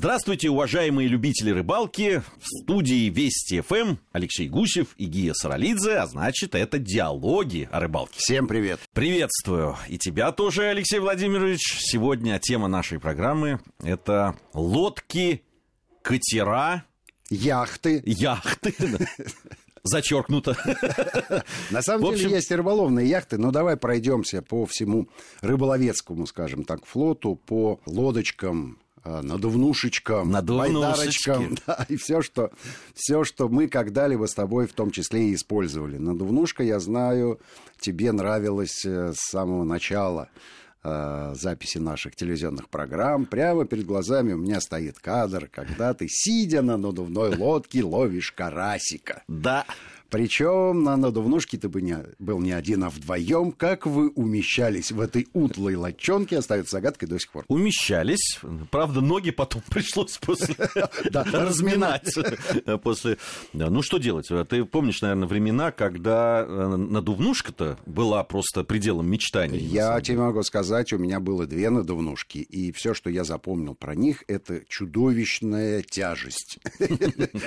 Здравствуйте, уважаемые любители рыбалки. В студии Вести ФМ Алексей Гусев и Гия Саралидзе, а значит, это диалоги о рыбалке. Всем привет. Приветствую. И тебя тоже, Алексей Владимирович. Сегодня тема нашей программы – это лодки, катера, Яхты. яхты. Зачеркнуто. На самом общем- деле есть и рыболовные яхты, но давай пройдемся по всему рыболовецкому, скажем так, флоту, по лодочкам, э, надувнушечкам, Надувнушечки. байдарочкам, да, и все что, все, что мы когда-либо с тобой в том числе и использовали. Надувнушка, я знаю, тебе нравилась э, с самого начала э, записи наших телевизионных программ. Прямо перед глазами у меня стоит кадр, когда ты, сидя на надувной лодке, ловишь карасика. Да. Причем на надувнушке ты бы не, был не один, а вдвоем. Как вы умещались в этой утлой лодчонке, остается загадкой до сих пор. Умещались. Правда, ноги потом пришлось после разминать. После... Ну, что делать? Ты помнишь, наверное, времена, когда э, надувнушка-то была просто пределом мечтаний. Я тебе могу сказать, у меня было две надувнушки, и все, что я запомнил про них, это чудовищная тяжесть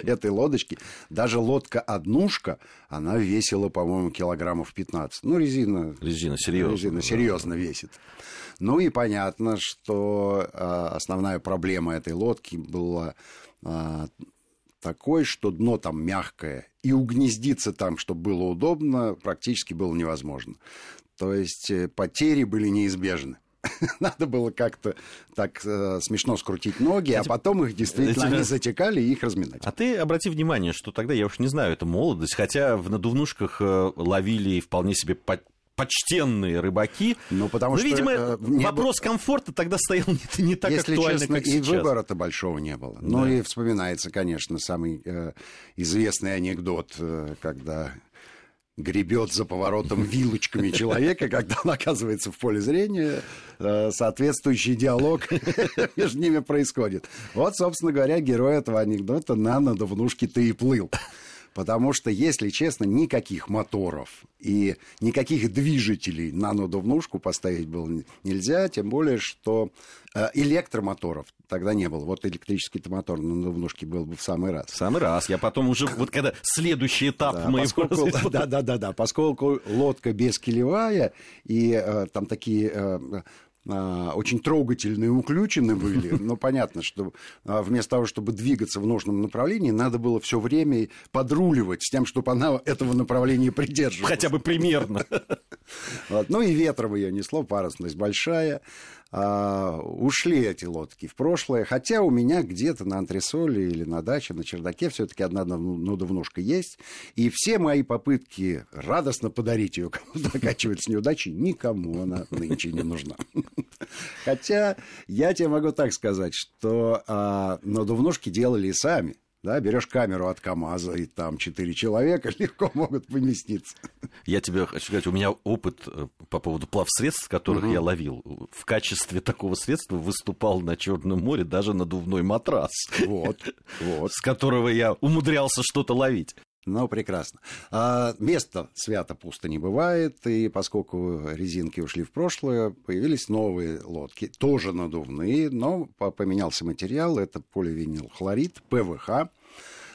этой лодочки. Даже лодка-однушка, она весила, по-моему, килограммов 15. Ну, резина Резина, серьезно. Резина серьезно весит. Ну и понятно, что а, основная проблема этой лодки была а, такой, что дно там мягкое, и угнездиться там, чтобы было удобно, практически было невозможно. То есть э, потери были неизбежны. Надо было как-то так э, смешно скрутить ноги, а потом их действительно они затекали и их разминать. А ты обрати внимание, что тогда, я уж не знаю, это молодость, хотя в надувнушках э, ловили вполне себе по- почтенные рыбаки. Ну, потому Но, что, видимо, э, вопрос комфорта тогда стоял не, не так Если актуально, честно, как и сейчас. выбора-то большого не было. Ну Да. и вспоминается, конечно, самый э, известный анекдот, э, когда гребет за поворотом вилочками человека, когда он оказывается в поле зрения, э, соответствующий диалог между ними происходит. Вот, собственно говоря, герой этого анекдота на надувнушке-то и плыл. Потому что, если честно, никаких моторов и никаких движителей на надувнушку поставить было нельзя, тем более, что э, электромоторов тогда не было. Вот электрический мотор на надувнушке был бы в самый раз. В самый раз. Я потом уже, вот когда следующий этап Да, моего поскольку, развития- да, да, да, да, поскольку лодка бескилевая, и э, там такие э, очень трогательные уключены были, но понятно, что э, вместо того, чтобы двигаться в нужном направлении, надо было все время подруливать с тем, чтобы она этого направления придерживалась. Хотя бы примерно. Вот. Ну и ветром ее несло, парусность большая. А, ушли эти лодки в прошлое. Хотя у меня где-то на антресоле или на даче, на чердаке все-таки одна надув- надувнушка есть. И все мои попытки радостно подарить ее кому-то оканчиваются неудачей. Никому она нынче не нужна. Хотя я тебе могу так сказать, что а, надувнушки делали сами. Да, берешь камеру от КАМАЗа, и там четыре человека легко могут поместиться. Я тебе хочу сказать, у меня опыт э, по поводу плавсредств, которых я ловил. В качестве такого средства выступал на Черном море даже надувной матрас, Вот, вот. с которого я умудрялся что-то ловить. Ну, прекрасно. А, место свято пусто не бывает, и поскольку резинки ушли в прошлое, появились новые лодки, тоже надувные, но по- поменялся материал, это поливинилхлорид, ПВХ.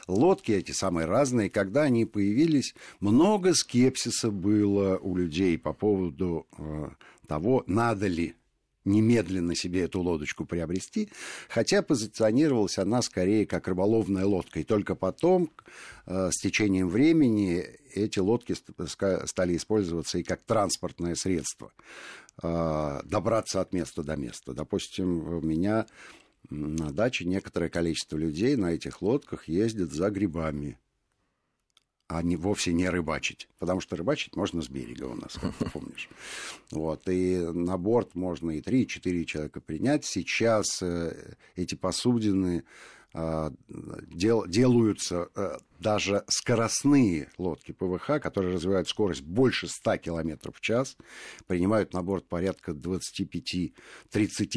Лодки эти самые разные, когда они появились, много скепсиса было у людей по поводу э, того, надо ли немедленно себе эту лодочку приобрести, хотя позиционировалась она скорее как рыболовная лодка. И только потом, э, с течением времени, эти лодки стали использоваться и как транспортное средство э, добраться от места до места. Допустим, у меня на даче некоторое количество людей на этих лодках ездят за грибами а не, вовсе не рыбачить. Потому что рыбачить можно с берега у нас, как ты помнишь. Вот, и на борт можно и 3-4 человека принять. Сейчас э, эти посудины дел- делаются э, даже скоростные лодки ПВХ, которые развивают скорость больше 100 км в час, принимают на борт порядка 25-30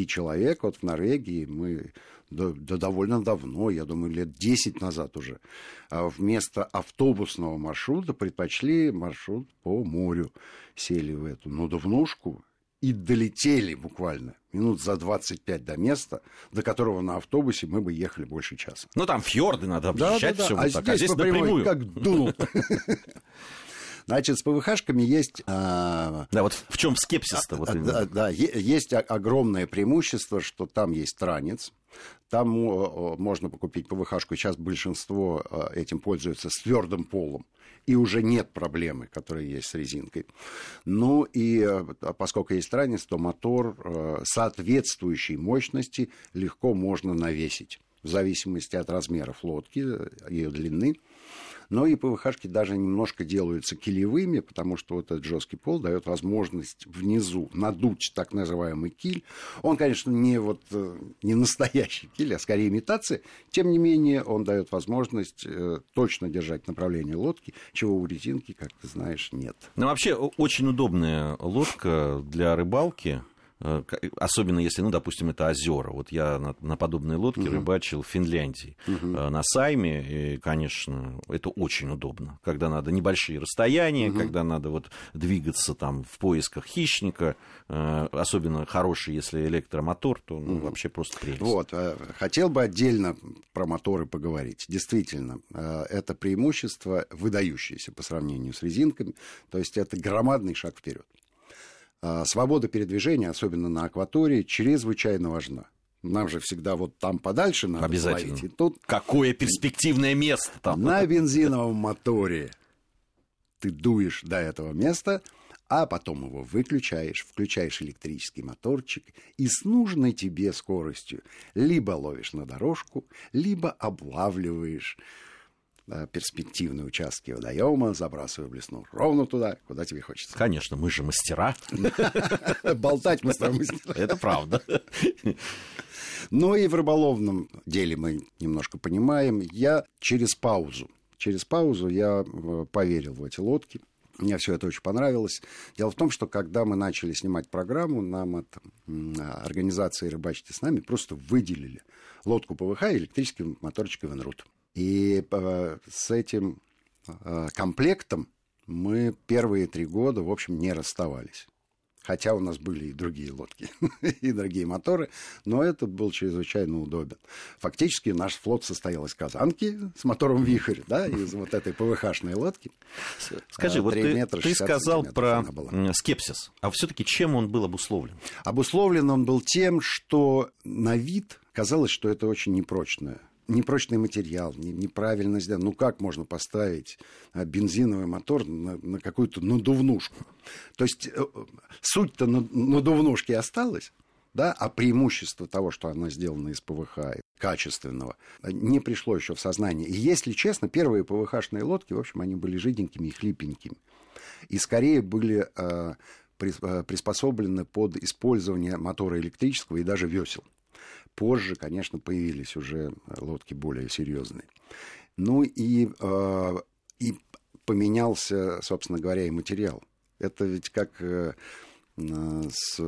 человек. Вот в Норвегии мы да, да довольно давно, я думаю, лет 10 назад уже, а вместо автобусного маршрута предпочли маршрут по морю. Сели в эту надувнушку и долетели буквально минут за 25 до места, до которого на автобусе мы бы ехали больше часа. Ну, там фьорды надо объезжать, да, да, да. все а вот так. Здесь а здесь напрямую. как дунул. Значит, с ПВХшками есть... А... Да, вот в чем скепсис-то? Вот да, да, есть огромное преимущество, что там есть транец, там можно покупить ПВХшку, сейчас большинство а, этим пользуется с твердым полом, и уже нет проблемы, которая есть с резинкой. Ну и а, поскольку есть транец, то мотор соответствующей мощности легко можно навесить в зависимости от размеров лодки, ее длины. Но и ПВХшки даже немножко делаются килевыми, потому что вот этот жесткий пол дает возможность внизу надуть так называемый киль. Он, конечно, не, вот, э, не настоящий киль, а скорее имитация. Тем не менее, он дает возможность э, точно держать направление лодки, чего у резинки, как ты знаешь, нет. Ну, вообще, очень удобная лодка для рыбалки. Э, особенно если, ну, допустим, это озера. Вот я на, на подобной лодке угу. рыбачил в Финляндии. Угу. На Сайме, и, конечно, это очень удобно. Когда надо небольшие расстояния, угу. когда надо вот двигаться там в поисках хищника, э, особенно хороший, если электромотор, то ну, угу. вообще просто прелесть. Вот, хотел бы отдельно про моторы поговорить. Действительно, это преимущество выдающееся по сравнению с резинками, то есть это громадный шаг вперед. А, свобода передвижения, особенно на акватории, чрезвычайно важна. Нам же всегда вот там подальше надо Обязательно. Ловить. И тут... Какое перспективное место там. На бензиновом моторе ты дуешь до этого места, а потом его выключаешь, включаешь электрический моторчик и с нужной тебе скоростью либо ловишь на дорожку, либо облавливаешь перспективные участки водоема, забрасываю блесну ровно туда, куда тебе хочется. Конечно, мы же мастера. Болтать мы с тобой мастера. Это правда. Но и в рыболовном деле мы немножко понимаем. Я через паузу, через паузу я э, поверил в эти лодки. Мне все это очень понравилось. Дело в том, что когда мы начали снимать программу, нам от организации «Рыбачьте с нами» просто выделили лодку ПВХ и электрический моторчик Эвенрут. И э, с этим э, комплектом мы первые три года, в общем, не расставались. Хотя у нас были и другие лодки, и другие моторы, но это был чрезвычайно удобен. Фактически наш флот состоял из казанки с мотором «Вихрь», да, из вот этой ПВХ-шной лодки. Скажи, вот ты, ты сказал про скепсис, а все-таки чем он был обусловлен? Обусловлен он был тем, что на вид казалось, что это очень непрочная непрочный материал, неправильно сделан. Ну как можно поставить а, бензиновый мотор на, на какую-то надувнушку? То есть э, суть-то надувнушки осталась, да, а преимущество того, что она сделана из ПВХ, качественного, не пришло еще в сознание. И если честно, первые ПВХ-шные лодки, в общем, они были жиденькими и хлипенькими. И скорее были э, э приспособлены под использование мотора электрического и даже весел. Позже, конечно, появились уже лодки более серьезные. Ну и, э, и поменялся, собственно говоря, и материал. Это ведь как э, с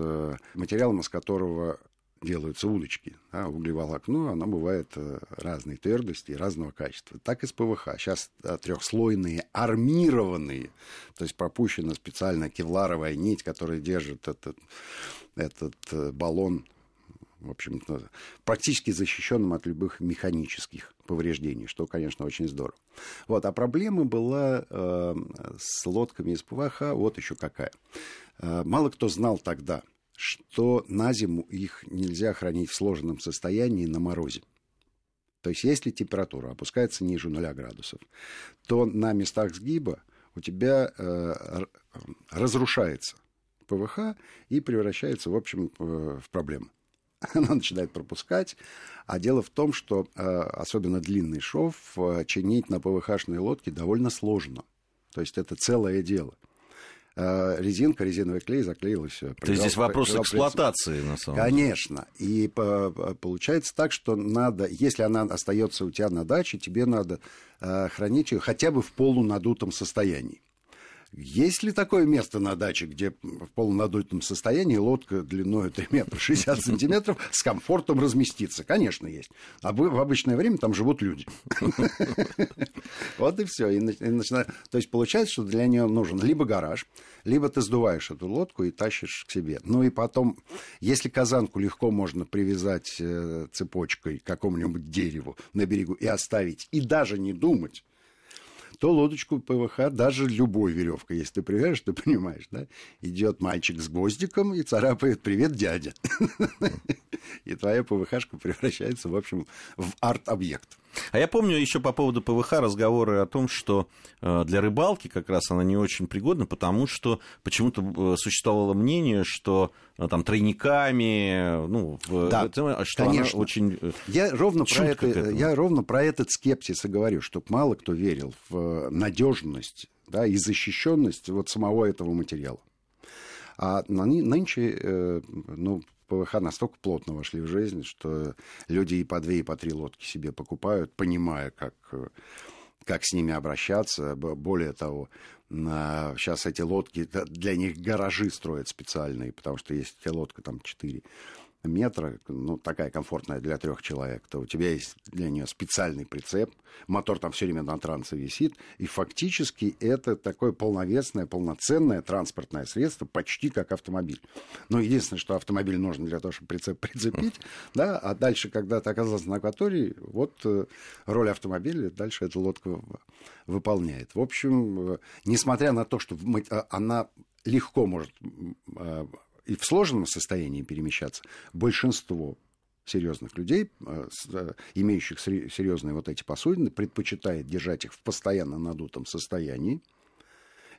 материалом, из которого делаются удочки. Да, углеволокно, оно бывает э, разной твердости и разного качества. Так и с ПВХ. Сейчас трехслойные, армированные, то есть пропущена специально кевларовая нить, которая держит этот, этот баллон в общем-то, практически защищенным от любых механических повреждений, что, конечно, очень здорово. Вот, а проблема была э, с лодками из ПВХ вот еще какая. Э, мало кто знал тогда, что на зиму их нельзя хранить в сложенном состоянии на морозе. То есть, если температура опускается ниже 0 градусов, то на местах сгиба у тебя э, разрушается ПВХ и превращается, в общем, э, в проблему. она начинает пропускать. А дело в том, что э, особенно длинный шов э, чинить на ПВХ-шной лодке довольно сложно. То есть это целое дело. Э, резинка, резиновый клей заклеила все. То есть здесь вопрос эксплуатации, на самом деле. Конечно. И получается так, что надо, если она остается у тебя на даче, тебе надо хранить ее хотя бы в полунадутом состоянии. Есть ли такое место на даче, где в полунадутом состоянии лодка длиной 3 метра 60 сантиметров с комфортом разместится? Конечно, есть. А в обычное время там живут люди. Вот и все. То есть получается, что для нее нужен либо гараж, либо ты сдуваешь эту лодку и тащишь к себе. Ну и потом, если казанку легко можно привязать э, цепочкой к какому-нибудь дереву на берегу и оставить, и даже не думать, то лодочку ПВХ, даже любой веревкой, если ты привяжешь, ты понимаешь, да, идет мальчик с гвоздиком и царапает «Привет, дядя!» И твоя ПВХшка превращается, в общем, в арт-объект. А я помню еще по поводу ПВХ разговоры о том, что э, для рыбалки как раз она не очень пригодна, потому что почему-то э, существовало мнение, что э, там тройниками, ну, да, что конечно. она очень я ровно, про это, я ровно про этот скепсис и говорю, что мало кто верил в надежность да, и защищенность вот самого этого материала. А нынче, ну, ПВХ настолько плотно вошли в жизнь, что люди и по две, и по три лодки себе покупают, понимая, как, как с ними обращаться. Более того, сейчас эти лодки, для них гаражи строят специальные, потому что есть лодка там 4 метра, ну, такая комфортная для трех человек, то у тебя есть для нее специальный прицеп, мотор там все время на трансе висит, и фактически это такое полновесное, полноценное транспортное средство, почти как автомобиль. Но единственное, что автомобиль нужен для того, чтобы прицеп прицепить, да, а дальше, когда ты оказался на акватории, вот э, роль автомобиля дальше эта лодка выполняет. В общем, э, несмотря на то, что э, она легко может и в сложенном состоянии перемещаться, большинство серьезных людей, э, э, имеющих серьезные вот эти посудины, предпочитает держать их в постоянно надутом состоянии,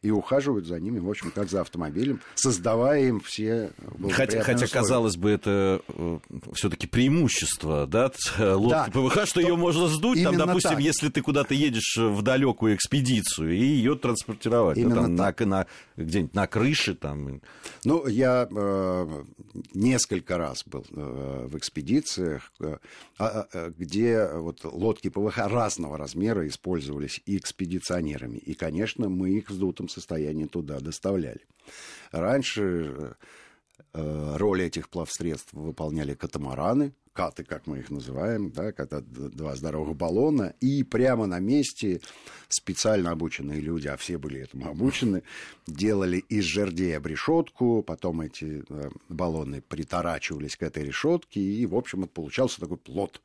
и ухаживают за ними, в общем, как за автомобилем, создавая им все Хотя, хотя казалось бы, это э, все-таки преимущество, да, лодки да, ПВХ, что ее можно сдуть, там, допустим, так. если ты куда-то едешь в далекую экспедицию, и ее транспортировать, да, там, на, на, где-нибудь на крыше. Там. Ну, я э, несколько раз был э, в экспедициях, э, а, э, где вот лодки ПВХ разного размера использовались и экспедиционерами. И, конечно, мы их сдутом состоянии туда доставляли. Раньше э, роль этих плавсредств выполняли катамараны, каты, как мы их называем, да, когда два здоровых баллона, и прямо на месте специально обученные люди, а все были этому обучены, делали из жердей обрешетку, потом эти э, баллоны приторачивались к этой решетке, и, в общем, получался такой плод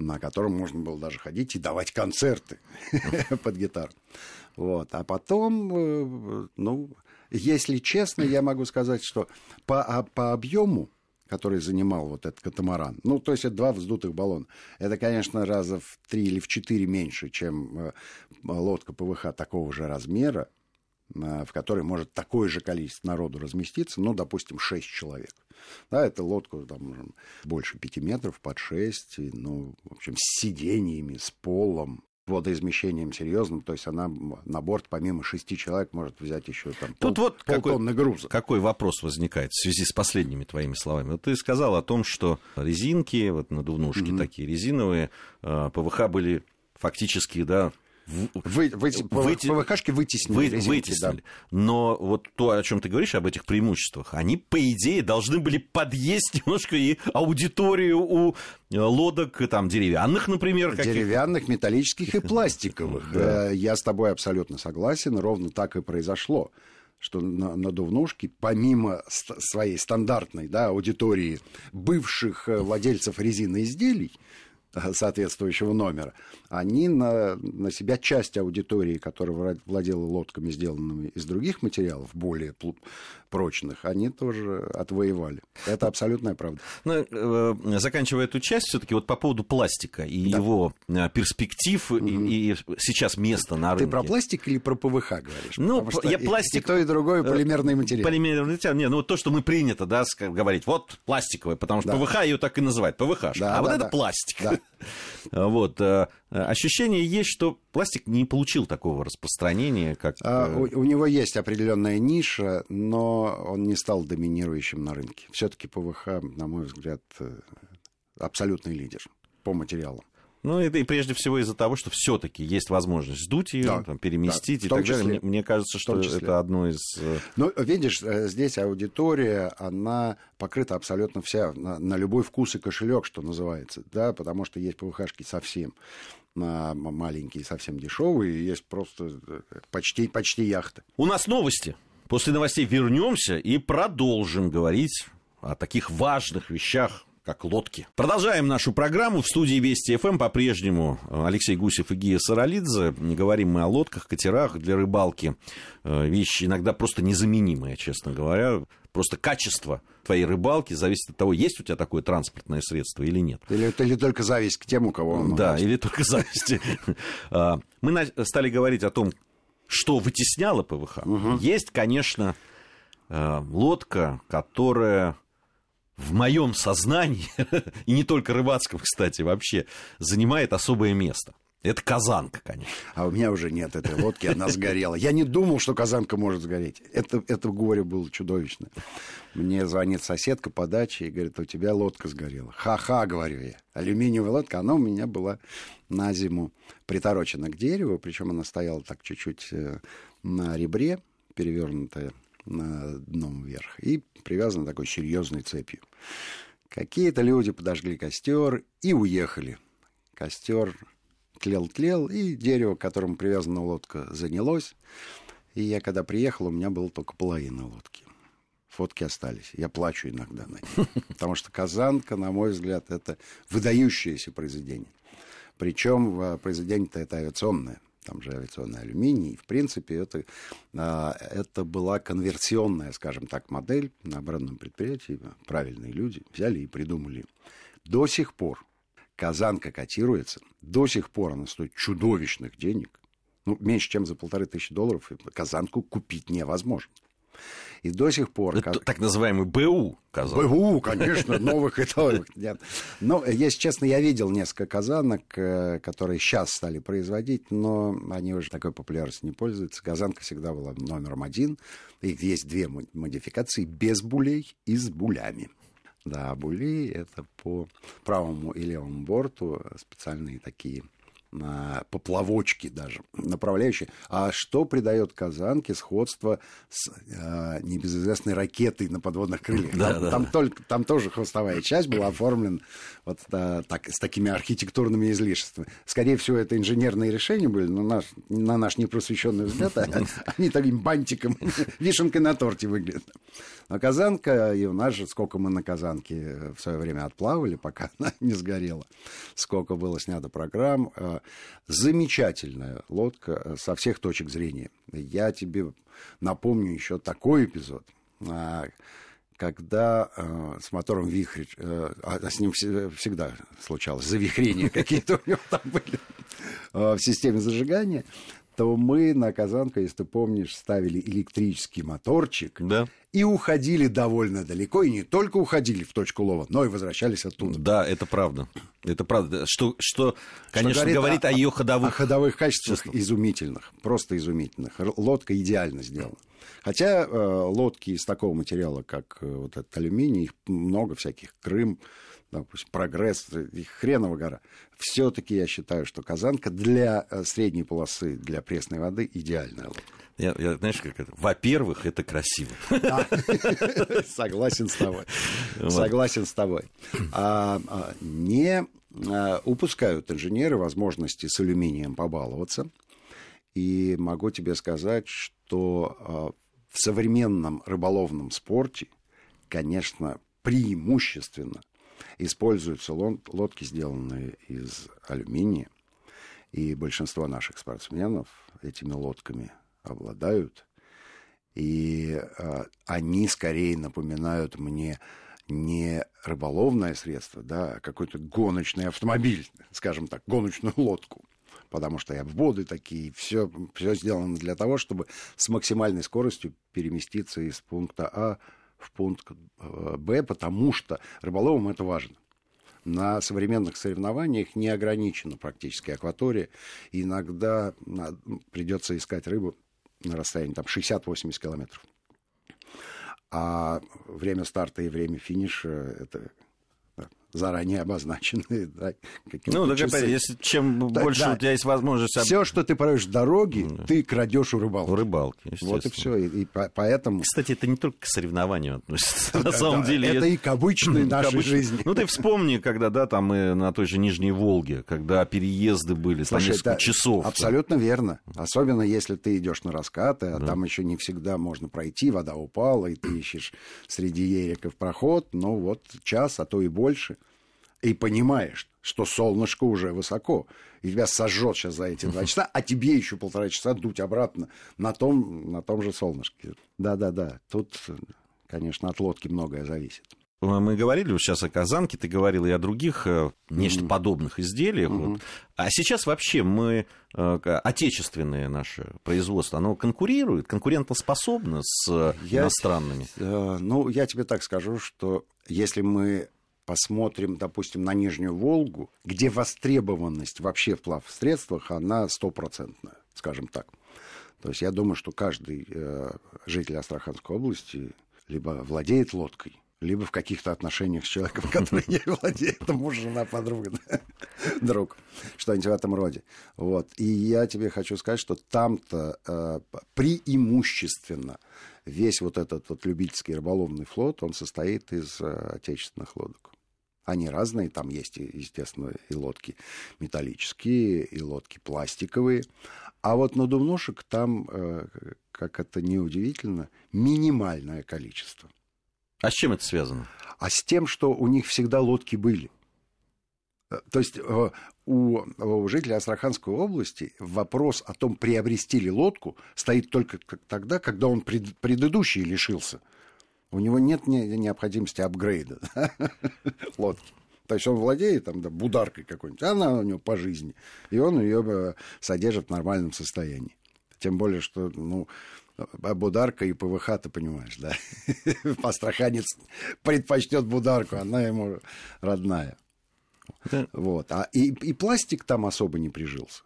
на котором можно было даже ходить и давать концерты под гитару. Вот. А потом, э, ну, если честно, я могу сказать, что по, а, по объему, который занимал вот этот катамаран, ну, то есть это два вздутых баллона, это, конечно, раза в три или в четыре меньше, чем э, лодка ПВХ такого же размера, в которой может такое же количество народу разместиться, ну, допустим, шесть человек. Да, это лодка там, больше пяти метров, под шесть, ну, в общем, с сидениями, с полом, водоизмещением серьезным, то есть она на борт помимо шести человек может взять еще там Тут пол, вот какой, груза. Какой вопрос возникает в связи с последними твоими словами? Вот ты сказал о том, что резинки, вот надувнушки mm-hmm. такие резиновые, а, ПВХ были фактически, да, вы, вы, вы, ПВХшки вытеснили. Вы, резинки, вытеснили. Да. Но вот то, о чем ты говоришь, об этих преимуществах, они, по идее, должны были подъесть немножко и аудиторию у э, лодок там, деревянных, например. Каких... Деревянных, металлических и пластиковых. Э, я с тобой абсолютно согласен. Ровно так и произошло что надувнушки, помимо своей стандартной да, аудитории бывших э, владельцев резиноизделий, изделий, соответствующего номера, они на, на себя часть аудитории, которая владела лодками, сделанными из других материалов, более прочных, они тоже отвоевали. Это абсолютная правда. Ну, э, заканчивая эту часть, все-таки вот по поводу пластика и да. его э, перспектив, угу. и, и сейчас место на рынке. Ты про пластик или про ПВХ говоришь? Ну, я и, пластик... И то, и другое э, полимерный материал. Полимерный материал. Не, ну то, что мы принято, да, говорить, вот пластиковый, потому что да. ПВХ ее так и называют, ПВХ. Да, а да, вот да. это пластик. Да. Вот. Ощущение есть, что пластик не получил такого распространения, как... А, у, у него есть определенная ниша, но он не стал доминирующим на рынке. Все-таки ПВХ, на мой взгляд, э, абсолютный лидер по материалам. Ну, это и прежде всего из-за того, что все-таки есть возможность сдуть ее, да, там, переместить да, и так числе, далее. Мне, мне кажется, что это одно из. Э, ну, видишь, э, здесь аудитория, она покрыта абсолютно вся на, на любой вкус и кошелек, что называется, да, потому что есть ПВХшки совсем на маленькие, совсем дешевые, и есть просто э, почти, почти яхты. У нас новости. После новостей вернемся и продолжим говорить о таких важных вещах, как лодки. Продолжаем нашу программу. В студии Вести ФМ по-прежнему Алексей Гусев и Гия Саралидзе. Говорим мы о лодках, катерах для рыбалки. Э, вещи иногда просто незаменимые, честно говоря. Просто качество твоей рыбалки зависит от того, есть у тебя такое транспортное средство или нет. Или, или только зависть к тем, у кого он Да, или только зависть. А, мы стали говорить о том, что вытесняло ПВХ. Есть, конечно, э, лодка, которая в моем сознании, и не только рыбацком, кстати, вообще, занимает особое место. Это казанка, конечно. А у меня уже нет этой лодки, она сгорела. Я не думал, что казанка может сгореть. Это, это горе было чудовищно. Мне звонит соседка по даче и говорит, у тебя лодка сгорела. Ха-ха, говорю я. Алюминиевая лодка, она у меня была на зиму приторочена к дереву, причем она стояла так чуть-чуть э, на ребре, перевернутая на дном вверх и привязана такой серьезной цепью. Какие-то люди подожгли костер и уехали. Костер тлел-тлел, и дерево, к которому привязана лодка, занялось. И я, когда приехал, у меня было только половина лодки. Фотки остались. Я плачу иногда на них. Потому что «Казанка», на мой взгляд, это выдающееся произведение. Причем э, произведение-то это авиационное там же авиационный алюминий. В принципе, это, а, это была конверсионная, скажем так, модель на оборонном предприятии. Правильные люди взяли и придумали. До сих пор Казанка котируется, до сих пор она стоит чудовищных денег. Ну, меньше, чем за полторы тысячи долларов Казанку купить невозможно. И до сих пор... Это как... Так называемый БУ казан. БУ, конечно, новых и новых нет. Но, если честно, я видел несколько казанок, э, которые сейчас стали производить, но они уже такой популярностью не пользуются. Казанка всегда была номером один. Их есть две модификации, без булей и с булями. Да, були — это по правому и левому борту специальные такие поплавочки даже, направляющие. А что придает Казанке сходство с э, небезызвестной ракетой на подводных крыльях? Да, там, да. Там, только, там тоже хвостовая часть была оформлена вот а, так, с такими архитектурными излишествами. Скорее всего, это инженерные решения были, но наш, на наш непросвещенный взгляд они таким бантиком, вишенкой на торте выглядят. Но Казанка, и у нас же, сколько мы на Казанке в свое время отплавали, пока она не сгорела, сколько было снято программ, э, замечательная лодка э, со всех точек зрения. Я тебе напомню еще такой эпизод а, когда э, с мотором вихрь, э, а с ним всегда случалось завихрения какие-то у него там были э, в системе зажигания, то мы на Казанку, если ты помнишь, ставили электрический моторчик да. и уходили довольно далеко. И не только уходили в точку лова, но и возвращались оттуда. Да, это правда. Это правда. Что, что конечно, что говорит, говорит о, о ее ходовых... О ходовых качествах чувствах. изумительных. Просто изумительных. Лодка идеально сделана. Хотя э, лодки из такого материала, как э, вот этот алюминий, их много всяких. Крым, допустим, прогресс, их хреново гора. Все-таки я считаю, что казанка для э, средней полосы, для пресной воды идеальная лодка. Я, я, знаешь, как это? Во-первых, это красиво. Согласен с тобой. Согласен с тобой. А, а, не а, упускают инженеры возможности с алюминием побаловаться. И могу тебе сказать, что в современном рыболовном спорте, конечно, преимущественно используются лодки, сделанные из алюминия. И большинство наших спортсменов этими лодками обладают. И э, они скорее напоминают мне не рыболовное средство, да, а какой-то гоночный автомобиль, скажем так, гоночную лодку. Потому что и обводы такие, все, все сделано для того, чтобы с максимальной скоростью переместиться из пункта А в пункт э, Б, потому что рыболовам это важно. На современных соревнованиях не ограничена практически акватория. Иногда придется искать рыбу на расстоянии там 60-80 километров. А время старта и время финиша это заранее обозначенные. Да, ну, так опять, если чем да, больше да. у тебя есть возможность... Все, что ты проводишь дороги, да. ты крадешь у рыбалки. У рыбалки, Вот и все. И, и поэтому... Кстати, это не только к соревнованию относится. На самом деле... Это и к обычной нашей жизни. Ну, ты вспомни, когда, да, там мы на той же Нижней Волге, когда переезды были, там несколько часов. Абсолютно верно. Особенно если ты идешь на раскаты, а там еще не всегда можно пройти, вода упала, и ты ищешь среди ериков проход, ну вот час, а то и больше и понимаешь, что солнышко уже высоко, и тебя сожжет сейчас за эти два часа, а тебе еще полтора часа дуть обратно на том, на том же солнышке. Да-да-да, тут, конечно, от лодки многое зависит. Мы говорили сейчас о казанке, ты говорил и о других э, нечто mm-hmm. подобных изделиях. Mm-hmm. Вот. А сейчас вообще мы, э, отечественное наше производство, оно конкурирует, конкурентоспособно с я, иностранными? Э, ну, я тебе так скажу, что если мы посмотрим, допустим, на Нижнюю Волгу, где востребованность вообще в плавсредствах, она стопроцентная, скажем так. То есть я думаю, что каждый э, житель Астраханской области либо владеет лодкой, либо в каких-то отношениях с человеком, который не владеет, муж, жена, подруга, друг, что-нибудь в этом роде. Вот. И я тебе хочу сказать, что там-то э, преимущественно весь вот этот вот любительский рыболовный флот, он состоит из э, отечественных лодок. Они разные, там есть, естественно, и лодки металлические, и лодки пластиковые. А вот надувнушек там, э, как это неудивительно, минимальное количество. А с чем это связано? А с тем, что у них всегда лодки были. Э, то есть э, у, у жителей Астраханской области вопрос о том, приобрести ли лодку, стоит только тогда, когда он пред, предыдущий лишился у него нет необходимости апгрейда лодки. То есть он владеет там, да, бударкой какой-нибудь, она у него по жизни, и он ее э, содержит в нормальном состоянии. Тем более, что, ну, Бударка и ПВХ, ты понимаешь, да? Астраханец предпочтет Бударку, она ему родная. Да. Вот. А и, и пластик там особо не прижился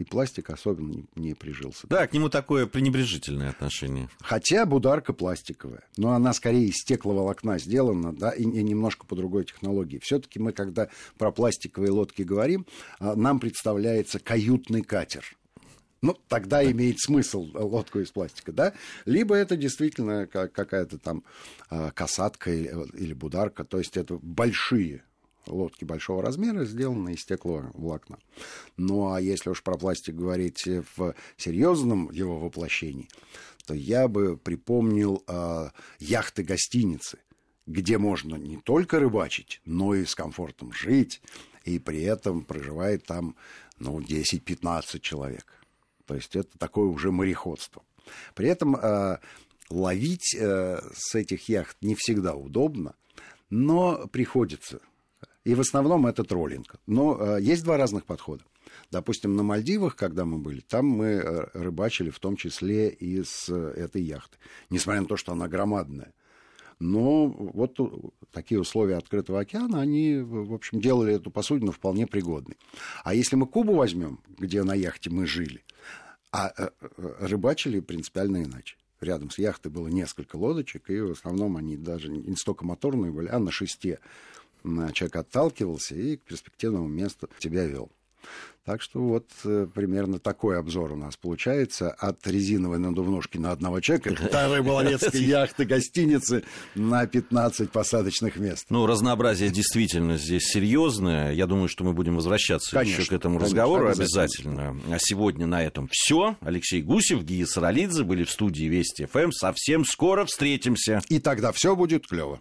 и пластик особенно не, не прижился. Да, к нему такое пренебрежительное отношение. Хотя бударка пластиковая, но она скорее из стекловолокна сделана, да, и, и немножко по другой технологии. Все-таки мы, когда про пластиковые лодки говорим, а, нам представляется каютный катер. Ну, тогда да. имеет смысл лодку из пластика, да? Либо это действительно какая-то там а, касатка или бударка, то есть это большие лодки большого размера, сделаны из стекловолокна. Ну а если уж про пластик говорить в серьезном его воплощении, то я бы припомнил э, яхты-гостиницы, где можно не только рыбачить, но и с комфортом жить, и при этом проживает там ну, 10-15 человек. То есть это такое уже мореходство. При этом э, ловить э, с этих яхт не всегда удобно, но приходится и в основном это троллинг. Но э, есть два разных подхода. Допустим, на Мальдивах, когда мы были, там мы э, рыбачили в том числе и с э, этой яхты. Несмотря на то, что она громадная. Но вот такие условия открытого океана, они, в общем, делали эту посудину вполне пригодной. А если мы Кубу возьмем, где на яхте мы жили, а рыбачили принципиально иначе. Рядом с яхтой было несколько лодочек, и в основном они даже не столько моторные были, а на шесте человек отталкивался и к перспективному месту тебя вел. Так что вот э, примерно такой обзор у нас получается от резиновой надувножки на одного человека до рыболовецкой яхты, гостиницы на 15 посадочных мест. Ну, разнообразие действительно здесь серьезное. Я думаю, что мы будем возвращаться конечно, еще к этому разговору обязательно. обязательно. А сегодня на этом все. Алексей Гусев, Гия Саралидзе были в студии Вести ФМ. Совсем скоро встретимся. И тогда все будет клево.